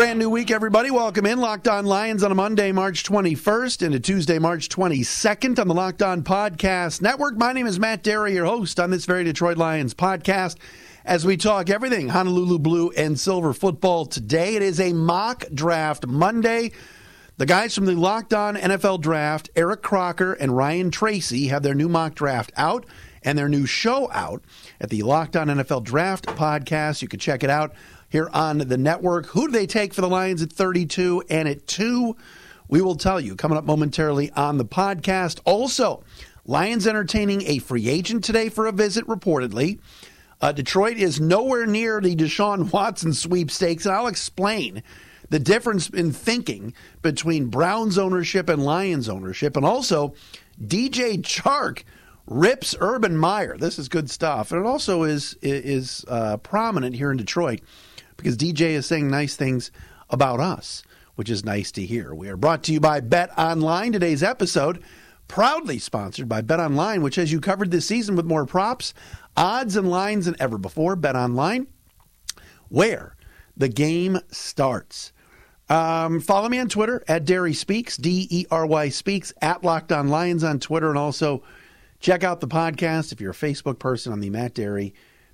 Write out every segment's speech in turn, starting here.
Brand new week, everybody. Welcome in. Locked On Lions on a Monday, March 21st, and a Tuesday, March 22nd on the Locked On Podcast Network. My name is Matt Dery, your host on this very Detroit Lions podcast. As we talk everything Honolulu Blue and Silver football today, it is a mock draft Monday. The guys from the Locked On NFL Draft, Eric Crocker and Ryan Tracy, have their new mock draft out and their new show out at the Locked On NFL Draft podcast. You can check it out here on the network. Who do they take for the Lions at 32 and at 2? We will tell you coming up momentarily on the podcast. Also, Lions entertaining a free agent today for a visit, reportedly. Uh, Detroit is nowhere near the Deshaun Watson sweepstakes, and I'll explain the difference in thinking between Browns ownership and Lions ownership. And also, DJ Chark rips Urban Meyer. This is good stuff. And it also is, is uh, prominent here in Detroit because DJ is saying nice things about us, which is nice to hear. We are brought to you by Bet Online. Today's episode proudly sponsored by Bet Online, which has you covered this season with more props, odds, and lines than ever before. Bet Online, where the game starts. Um, follow me on Twitter at Dery Speaks, D E R Y Speaks, at Locked On Lions on Twitter, and also check out the podcast if you're a Facebook person on the Matt Dery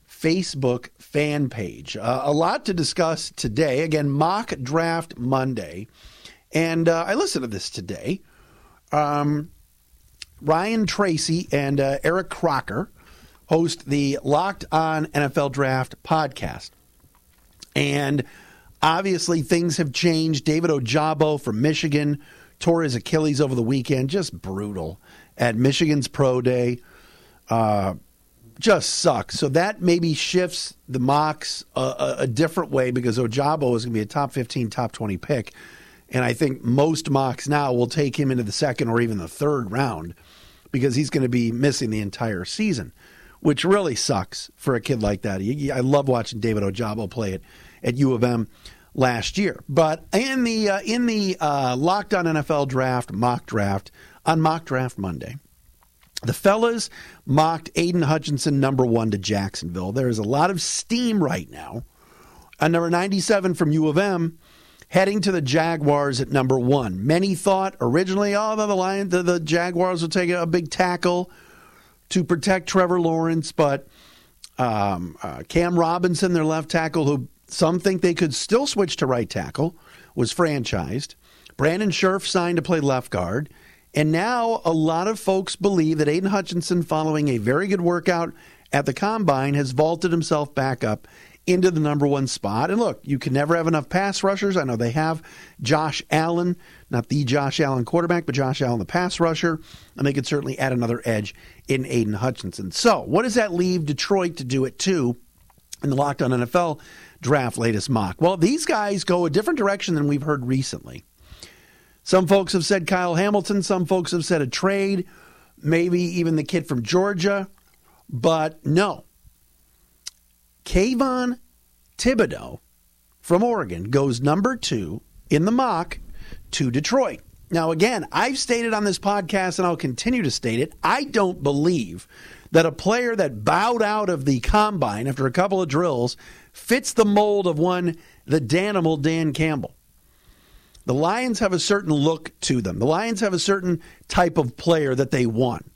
Facebook fan page. Uh, a lot to discuss today. Again, mock draft Monday. And uh, I listened to this today. Um, Ryan Tracy and uh, Eric Crocker host the Locked On NFL Draft podcast. And obviously, things have changed. David Ojabo from Michigan tore his Achilles over the weekend. Just brutal at Michigan's Pro Day. Uh, just sucks. So that maybe shifts the mocks a, a, a different way because Ojabo is going to be a top 15, top 20 pick. And I think most mocks now will take him into the second or even the third round because he's going to be missing the entire season, which really sucks for a kid like that. I love watching David Ojabo play it at U of M last year. But in the uh, in the uh, Locked On NFL Draft mock draft on Mock Draft Monday, the fellas mocked Aidan Hutchinson number one to Jacksonville. There is a lot of steam right now. On number 97 from U of M, heading to the Jaguars at number one. Many thought originally, oh, the, Lions, the, the Jaguars will take a big tackle to protect Trevor Lawrence, but um, uh, Cam Robinson, their left tackle, who some think they could still switch to right tackle, was franchised. Brandon Scherff signed to play left guard. And now a lot of folks believe that Aidan Hutchinson, following a very good workout at the combine, has vaulted himself back up into the number one spot. And look, you can never have enough pass rushers. I know they have Josh Allen, not the Josh Allen quarterback, but Josh Allen, the pass rusher. And they could certainly add another edge in Aidan Hutchinson. So, what does that leave Detroit to do it too in the Locked On NFL draft latest mock? Well, these guys go a different direction than we've heard recently. Some folks have said Kyle Hamilton. Some folks have said a trade, maybe even the kid from Georgia. But no. Kayvon Thibodeaux from Oregon goes number two in the mock to Detroit. Now, again, I've stated on this podcast, and I'll continue to state it, I don't believe that a player that bowed out of the combine after a couple of drills fits the mold of one, the Danimal Dan Campbell. The Lions have a certain look to them. The Lions have a certain type of player that they want.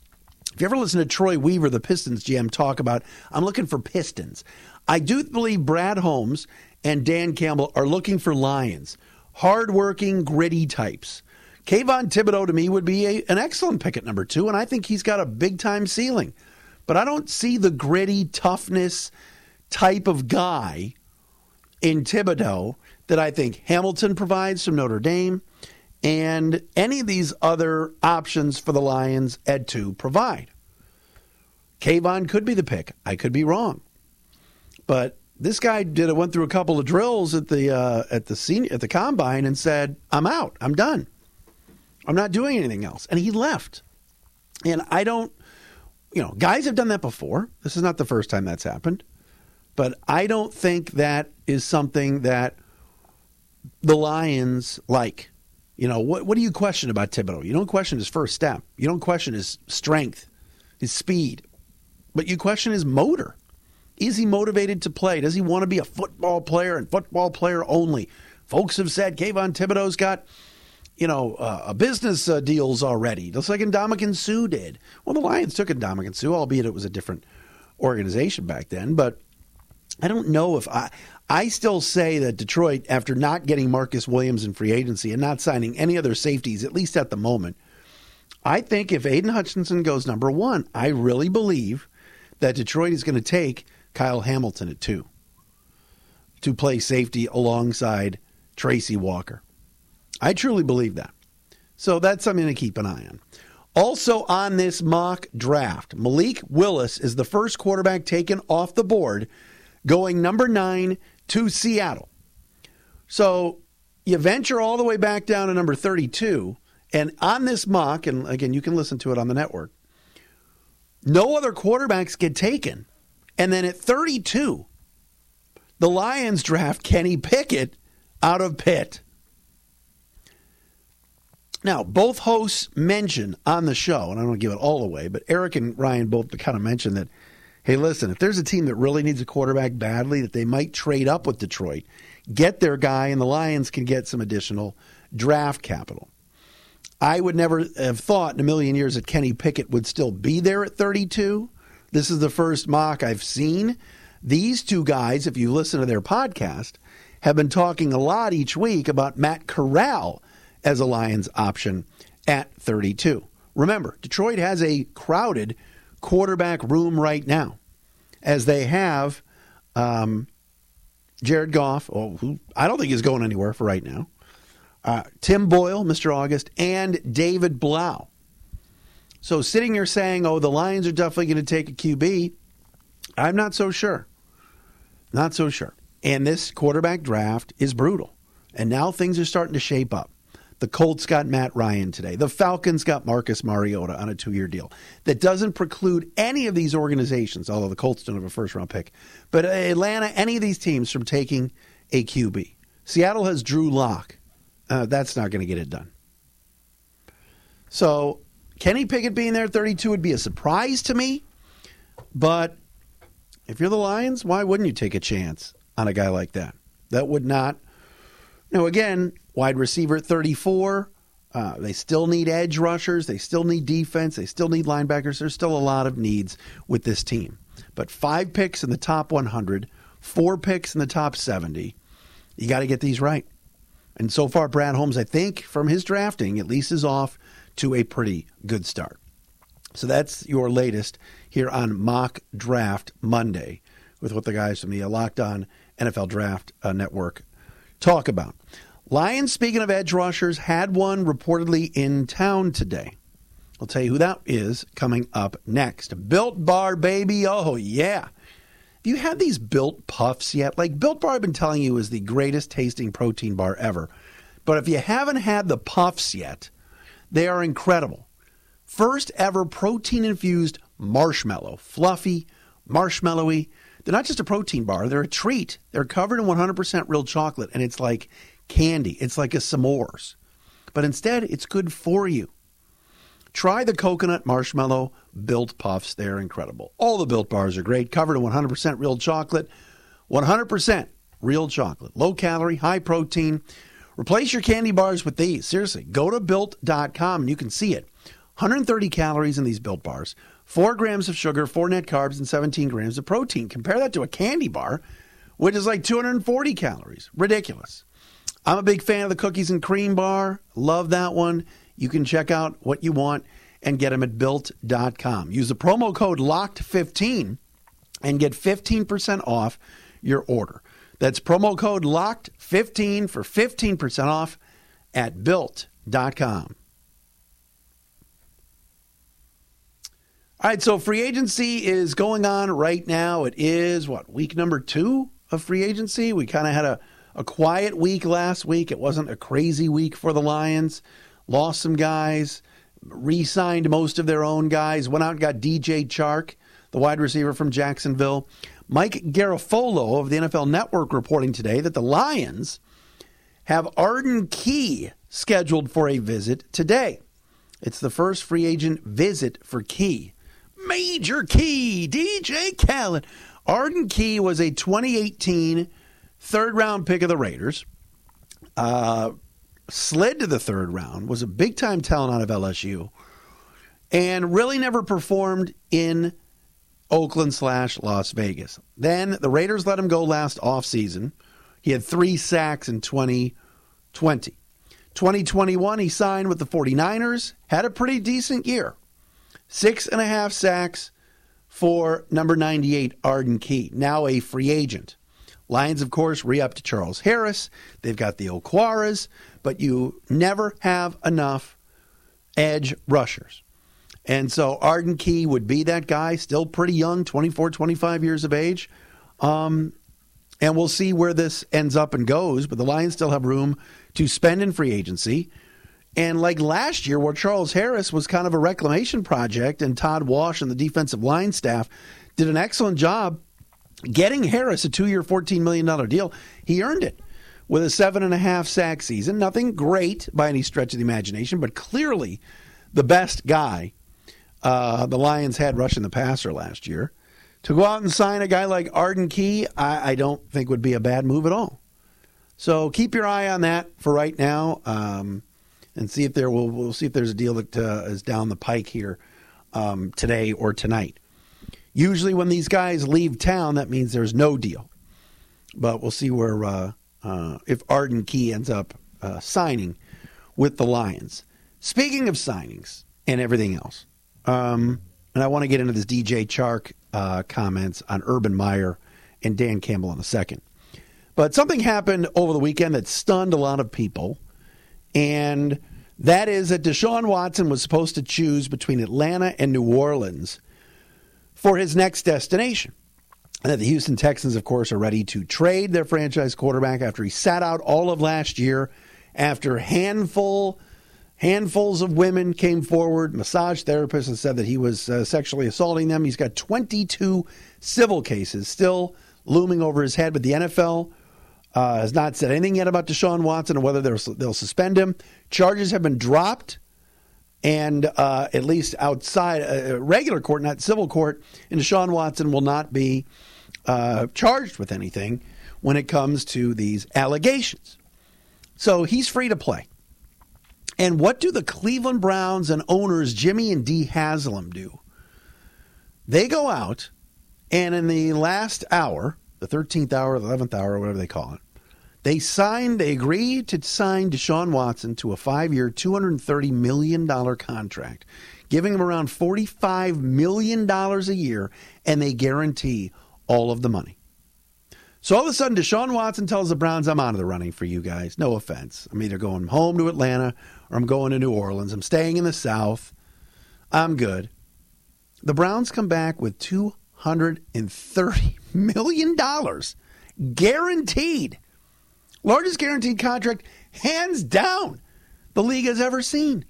If you ever listen to Troy Weaver, the Pistons GM, talk about, I'm looking for Pistons. I do believe Brad Holmes and Dan Campbell are looking for Lions, hardworking, gritty types. Kayvon Thibodeaux to me would be a, an excellent pick at number two, and I think he's got a big time ceiling. But I don't see the gritty toughness type of guy in Thibodeaux that I think Hamilton provides from Notre Dame and any of these other options for the Lions at two provide. Kayvon could be the pick. I could be wrong. But this guy did it went through a couple of drills at the uh, at the senior at the combine and said, "I'm out. I'm done. I'm not doing anything else." And he left. And I don't you know, guys have done that before. This is not the first time that's happened. But I don't think that is something that the Lions like. You know, what, what do you question about Thibodeaux? You don't question his first step. You don't question his strength, his speed, but you question his motor. Is he motivated to play? Does he want to be a football player and football player only? Folks have said Kayvon Thibodeaux's got, you know, uh, business uh, deals already, just like Ndamukong Suh did. Well, the Lions took Ndamukong Suh, albeit it was a different organization back then. But I don't know if I. I still say that Detroit, after not getting Marcus Williams in free agency and not signing any other safeties, at least at the moment, I think if Aidan Hutchinson goes number one, I really believe that Detroit is going to take Kyle Hamilton at two to play safety alongside Tracy Walker. I truly believe that. So that's something to keep an eye on. Also on this mock draft, Malik Willis is the first quarterback taken off the board, going number nine to Seattle. So you venture all the way back down to number 32. And on this mock, and again, you can listen to it on the network, no other quarterbacks get taken. And then at 32, the Lions draft Kenny Pickett out of Pitt. Now, both hosts mention on the show, and I don't give it all away, but Eric and Ryan both kind of mentioned that hey, listen, if there's a team that really needs a quarterback badly, that they might trade up with Detroit, get their guy, and the Lions can get some additional draft capital. I would never have thought in a million years that Kenny Pickett would still be there at 32. This is the first mock I've seen. These two guys, if you listen to their podcast, have been talking a lot each week about Matt Corral as a Lions option at 32. Remember, Detroit has a crowded quarterback room right now, as they have um, Jared Goff, oh, who I don't think is going anywhere for right now, uh, Tim Boyle, Mr. August, and David Blough. So sitting here saying, oh, the Lions are definitely going to take a QB, I'm not so sure. Not so sure. And this quarterback draft is brutal. And now things are starting to shape up. The Colts got Matt Ryan today. The Falcons got Marcus Mariota on a two year deal. That doesn't preclude any of these organizations, although the Colts don't have a first round pick, but Atlanta, any of these teams from taking a QB. Seattle has Drew Lock. Uh, that's not going to get it done. So Kenny Pickett being there at 32 would be a surprise to me. But if you're the Lions, why wouldn't you take a chance on a guy like that? That would not. Now, again, wide receiver at 34. Uh, they still need edge rushers. They still need defense. They still need linebackers. There's still a lot of needs with this team. But five picks in the top 100, four picks in the top 70. You got to get these right. And so far, Brad Holmes, I think, from his drafting, at least is off to a pretty good start. So that's your latest here on Mock Draft Monday with what the guys from the Locked On NFL Draft uh, Network talk about. Lions, speaking of edge rushers, had one reportedly in town today. I'll tell you who that is coming up next. Built Bar, baby. Oh, yeah. Have you had these Built Puffs yet? Like, Built Bar, I've been telling you, is the greatest tasting protein bar ever. But if you haven't had the Puffs yet, they are incredible. First ever protein infused marshmallow. Fluffy, marshmallowy. They're not just a protein bar, they're a treat. They're covered in 100% real chocolate, and it's like candy. It's like a s'mores. But instead, it's good for you. Try the coconut marshmallow built puffs. They're incredible. All the built bars are great, covered in 100% real chocolate. 100% real chocolate. Low calorie, high protein. Replace your candy bars with these. Seriously, go to built.com and you can see it. 130 calories in these built bars, 4 grams of sugar, 4 net carbs, and 17 grams of protein. Compare that to a candy bar, which is like 240 calories. Ridiculous. I'm a big fan of the cookies and cream bar. Love that one. You can check out what you want and get them at built.com. Use the promo code LOCKED15 and get 15% off your order. That's promo code LOCKED15 for 15% off at built.com. All right, so free agency is going on right now. It is what, week number two of free agency? We kind of had a a quiet week last week. It wasn't a crazy week for the Lions. Lost some guys. re signed most of their own guys, went out and got DJ Chark, the wide receiver from Jacksonville. Mike Garafolo of the NFL Network reporting today that the Lions have Arden Key scheduled for a visit today. It's the first free agent visit for Key. Major Key, DJ Khaled. Arden Key was a 2018 third round pick of the Raiders. Uh, slid to the third round, was a big time talent out of LSU, and really never performed in Oakland slash Las Vegas. Then the Raiders let him go last offseason. He had three sacks in 2020. 2021, he signed with the 49ers, had a pretty decent year. Six and a half sacks for number 98, Arden Key, now a free agent. Lions, of course, re up to Charles Harris. They've got the Okwaras, but you never have enough edge rushers. And so Arden Key would be that guy, still pretty young, 24, 25 years of age. Um, and we'll see where this ends up and goes, but the Lions still have room to spend in free agency. And like last year, where Charles Harris was kind of a reclamation project, and Todd Wash and the defensive line staff did an excellent job getting Harris a two year, $14 million deal. He earned it with a seven and a half sack season. Nothing great by any stretch of the imagination, but clearly the best guy uh, the Lions had rushing the passer last year. To go out and sign a guy like Arden Key, I, I don't think would be a bad move at all. So keep your eye on that for right now. Um, and see if there will we'll see if there's a deal that uh, is down the pike here um, today or tonight. Usually, when these guys leave town, that means there's no deal. But we'll see where uh, uh, if Arden Key ends up uh, signing with the Lions. Speaking of signings and everything else, um, and I want to get into this DJ Chark uh, comments on Urban Meyer and Dan Campbell in a second. But something happened over the weekend that stunned a lot of people and that is that Deshaun Watson was supposed to choose between Atlanta and New Orleans for his next destination. And that the Houston Texans, of course, are ready to trade their franchise quarterback after he sat out all of last year, after handful handfuls of women came forward, massage therapists, and said that he was uh, sexually assaulting them. He's got 22 civil cases still looming over his head, but the NFL uh, has not said anything yet about Deshaun Watson or whether they'll suspend him. Charges have been dropped, and uh, at least outside uh, regular court, not civil court, and Deshaun Watson will not be uh, charged with anything when it comes to these allegations. So he's free to play. And what do the Cleveland Browns and owners Jimmy and Dee Haslam do? They go out, and in the last hour, the 13th hour, the 11th hour, or whatever they call it. They signed, they agreed to sign Deshaun Watson to a five year, $230 million contract, giving him around $45 million a year, and they guarantee all of the money. So all of a sudden, Deshaun Watson tells the Browns, I'm out of the running for you guys. No offense. I'm either going home to Atlanta or I'm going to New Orleans. I'm staying in the South. I'm good. The Browns come back with two $130 million guaranteed. Largest guaranteed contract, hands down, the league has ever seen.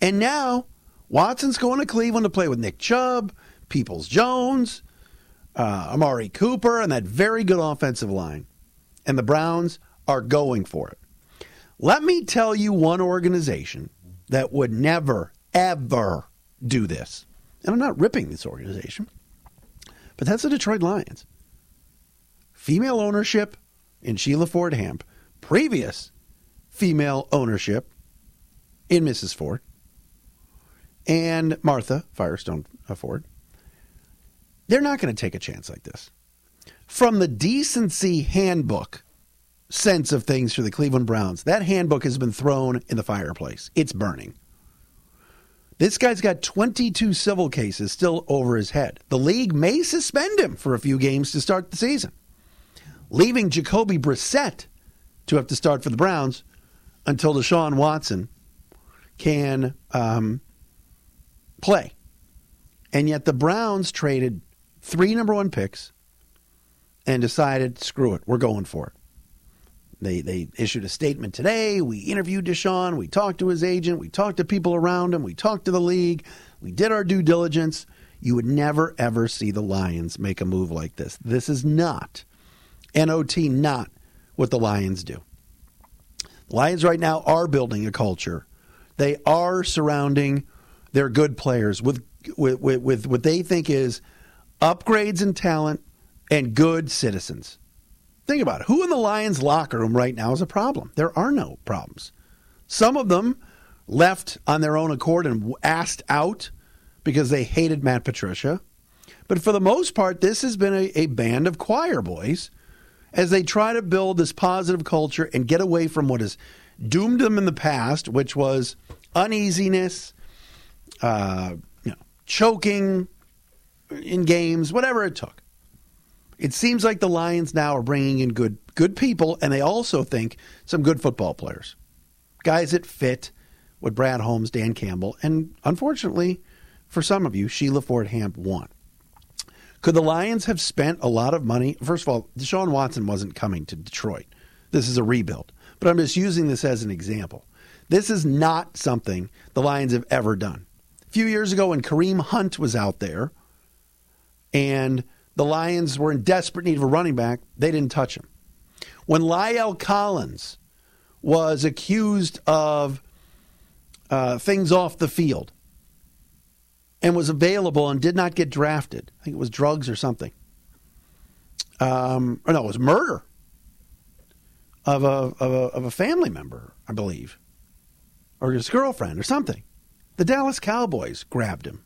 And now Watson's going to Cleveland to play with Nick Chubb, Peoples Jones, uh, Amari Cooper, and that very good offensive line. And the Browns are going for it. Let me tell you one organization that would never, ever do this. And I'm not ripping this organization. But that's the Detroit Lions. Female ownership in Sheila Ford Hamp, previous female ownership in Mrs. Ford, and Martha Firestone uh, Ford. They're not going to take a chance like this. From the decency handbook sense of things for the Cleveland Browns, that handbook has been thrown in the fireplace. It's burning. This guy's got 22 civil cases still over his head. The league may suspend him for a few games to start the season, leaving Jacoby Brissett to have to start for the Browns until Deshaun Watson can um, play. And yet the Browns traded three number one picks and decided, screw it, we're going for it. They they issued a statement today. We interviewed Deshaun. We talked to his agent. We talked to people around him. We talked to the league. We did our due diligence. You would never ever see the Lions make a move like this. This is not NOT not what the Lions do. The Lions right now are building a culture. They are surrounding their good players with with, with, with what they think is upgrades in talent and good citizens. Think about it. Who in the Lions locker room right now is a problem? There are no problems. Some of them left on their own accord and asked out because they hated Matt Patricia. But for the most part, this has been a, a band of choir boys as they try to build this positive culture and get away from what has doomed them in the past, which was uneasiness, uh, you know, choking in games, whatever it took. It seems like the Lions now are bringing in good good people, and they also think some good football players, guys that fit with Brad Holmes, Dan Campbell, and unfortunately, for some of you, Sheila Ford Hamp won. Could the Lions have spent a lot of money? First of all, Deshaun Watson wasn't coming to Detroit. This is a rebuild. But I'm just using this as an example. This is not something the Lions have ever done. A few years ago, when Kareem Hunt was out there and the Lions were in desperate need of a running back, they didn't touch him. When La'el Collins was accused of uh, things off the field and was available and did not get drafted, I think it was drugs or something. Um, or no, it was murder of a, of a, of a family member, I believe, or his girlfriend or something. The Dallas Cowboys grabbed him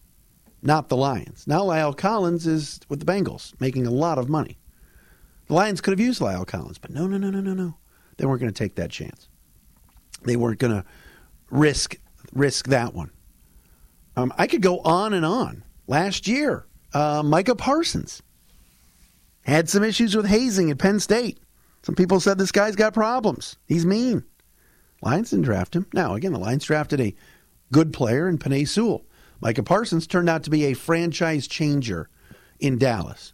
not the Lions. Now La'el Collins is with the Bengals, making a lot of money. The Lions could have used La'el Collins, but no, no, no, no, no, no. They weren't going to take that chance. They weren't going to risk risk that one. Um, I could go on and on. Last year, uh, Micah Parsons had some issues with hazing at Penn State. Some people said this guy's got problems. He's mean. Lions didn't draft him. Now, again, the Lions drafted a good player in Penei Sewell. Micah Parsons turned out to be a franchise changer in Dallas.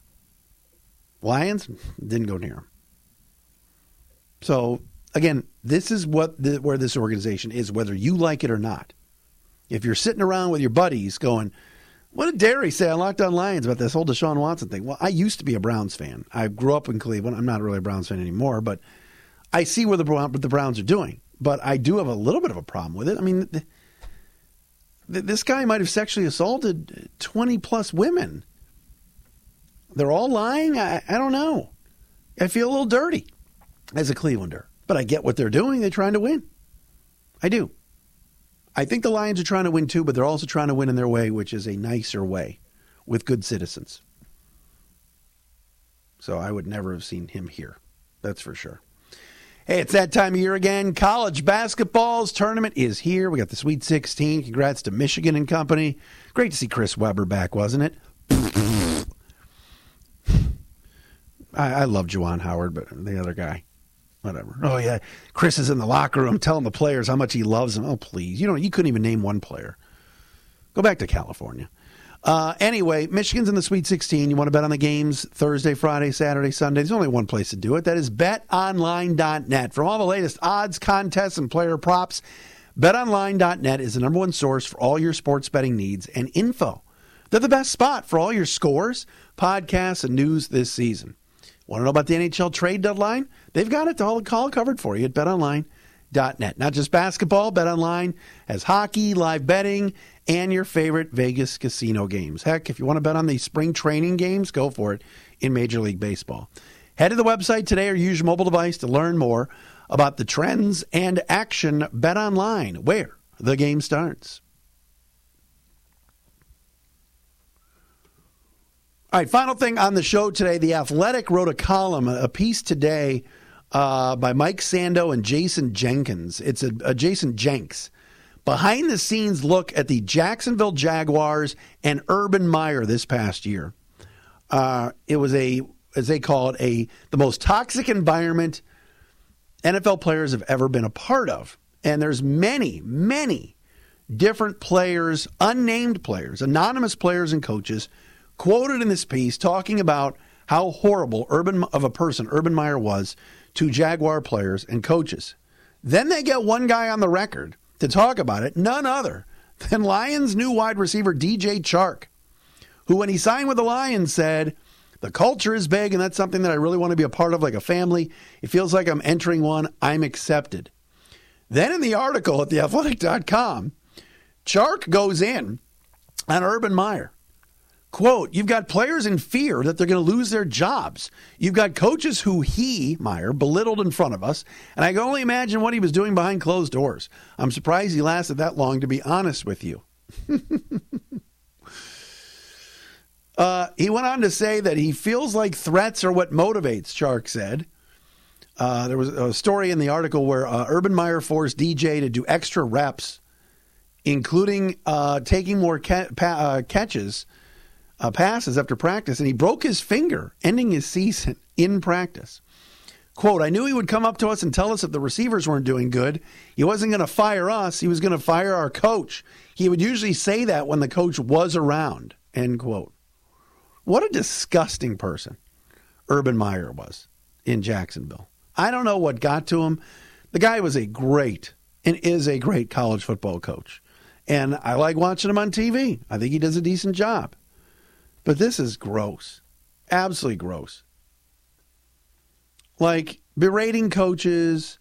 Lions didn't go near him. So again, this is what the, where this organization is, whether you like it or not. If you're sitting around with your buddies going, "What did Dery say on Locked On Lions about this whole Deshaun Watson thing?" Well, I used to be a Browns fan. I grew up in Cleveland. I'm not really a Browns fan anymore, but I see where the the Browns are doing. But I do have a little bit of a problem with it. I mean. The, this guy might have sexually assaulted 20 plus women. They're all lying? I, I don't know. I feel a little dirty as a Clevelander, but I get what they're doing. They're trying to win. I do. I think the Lions are trying to win too, but they're also trying to win in their way, which is a nicer way with good citizens. So I would never have seen him here. That's for sure. Hey, it's that time of year again. College basketball's tournament is here. We got the Sweet 16. Congrats to Michigan and company. Great to see Chris Webber back, wasn't it? I, I love Juwan Howard, but the other guy, whatever. Oh yeah, Chris is in the locker room telling the players how much he loves them. Oh please, you know you couldn't even name one player. Go back to California. Uh, anyway, Michigan's in the Sweet 16. You want to bet on the games Thursday, Friday, Saturday, Sunday? There's only one place to do it. That is betonline.net. From all the latest odds, contests, and player props, betonline.net is the number one source for all your sports betting needs and info. They're the best spot for all your scores, podcasts, and news this season. Want to know about the NHL trade deadline? They've got it all, all covered for you at betonline.net. Not just basketball, betonline has hockey, live betting, and your favorite Vegas casino games. Heck, if you want to bet on the spring training games, go for it in Major League Baseball. Head to the website today or use your mobile device to learn more about the trends and action bet online, where the game starts. All right, final thing on the show today. The Athletic wrote a column, a piece today uh, by Mike Sando and Jason Jenkins. It's a, a Jayson Jenks behind the scenes look at the Jacksonville Jaguars and Urban Meyer this past year. Uh, it was a, as they call it, a the most toxic environment NFL players have ever been a part of. And there's many, many different players, unnamed players, anonymous players and coaches quoted in this piece talking about how horrible Urban of a person Urban Meyer was to Jaguar players and coaches. Then they get one guy on the record to talk about it, none other than Lions' new wide receiver DJ Chark, who, when he signed with the Lions, said, The culture is big, and that's something that I really want to be a part of, like a family. It feels like I'm entering one. I'm accepted. Then in the article at theathletic.com, Chark goes in on Urban Meyer. Quote, you've got players in fear that they're going to lose their jobs. You've got coaches who he, Meyer, belittled in front of us, and I can only imagine what he was doing behind closed doors. I'm surprised he lasted that long, to be honest with you. uh, he went on to say that he feels like threats are what motivates, Chark said. Uh, there was a story in the article where uh, Urban Meyer forced DJ to do extra reps, including uh, taking more ca- pa- uh, catches uh, passes after practice, and he broke his finger, ending his season in practice. Quote, I knew he would come up to us and tell us if the receivers weren't doing good. He wasn't going to fire us, he was going to fire our coach. He would usually say that when the coach was around. End quote. What a disgusting person Urban Meyer was in Jacksonville. I don't know what got to him. The guy was a great and is a great college football coach. And I like watching him on TV. I think he does a decent job. But this is gross. Absolutely gross. Like berating coaches,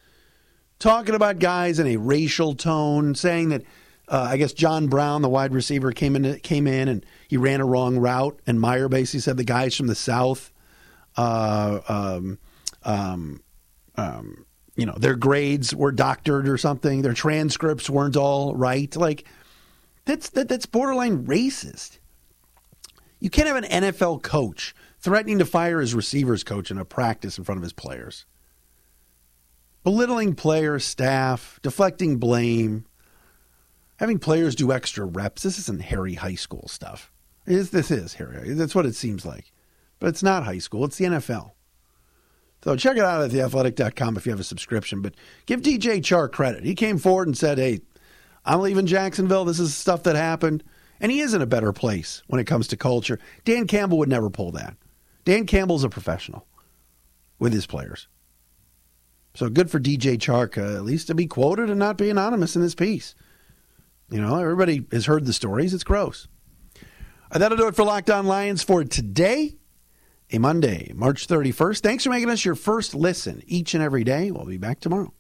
talking about guys in a racial tone, saying that uh, I guess John Brown, the wide receiver, came in came in and he ran a wrong route, and Meyer basically said the guys from the South, uh, um, um, um, you know, their grades were doctored or something, their transcripts weren't all right. Like that's that, that's borderline racist. You can't have an NFL coach threatening to fire his receivers coach in a practice in front of his players. Belittling players, staff, deflecting blame, having players do extra reps. This isn't Harry High School stuff. Is this is Harry? That's what it seems like. But it's not high school, it's the NFL. So check it out at theathletic.com if you have a subscription. But give DJ Chark credit. He came forward and said, Hey, I'm leaving Jacksonville. This is stuff that happened. And he is in a better place when it comes to culture. Dan Campbell would never pull that. Dan Campbell's a professional with his players. So good for DJ Chark, uh, at least to be quoted and not be anonymous in this piece. You know, everybody has heard the stories. It's gross. And that'll do it for Locked On Lions for today, a Monday, March 31st. Thanks for making us your first listen each and every day. We'll be back tomorrow.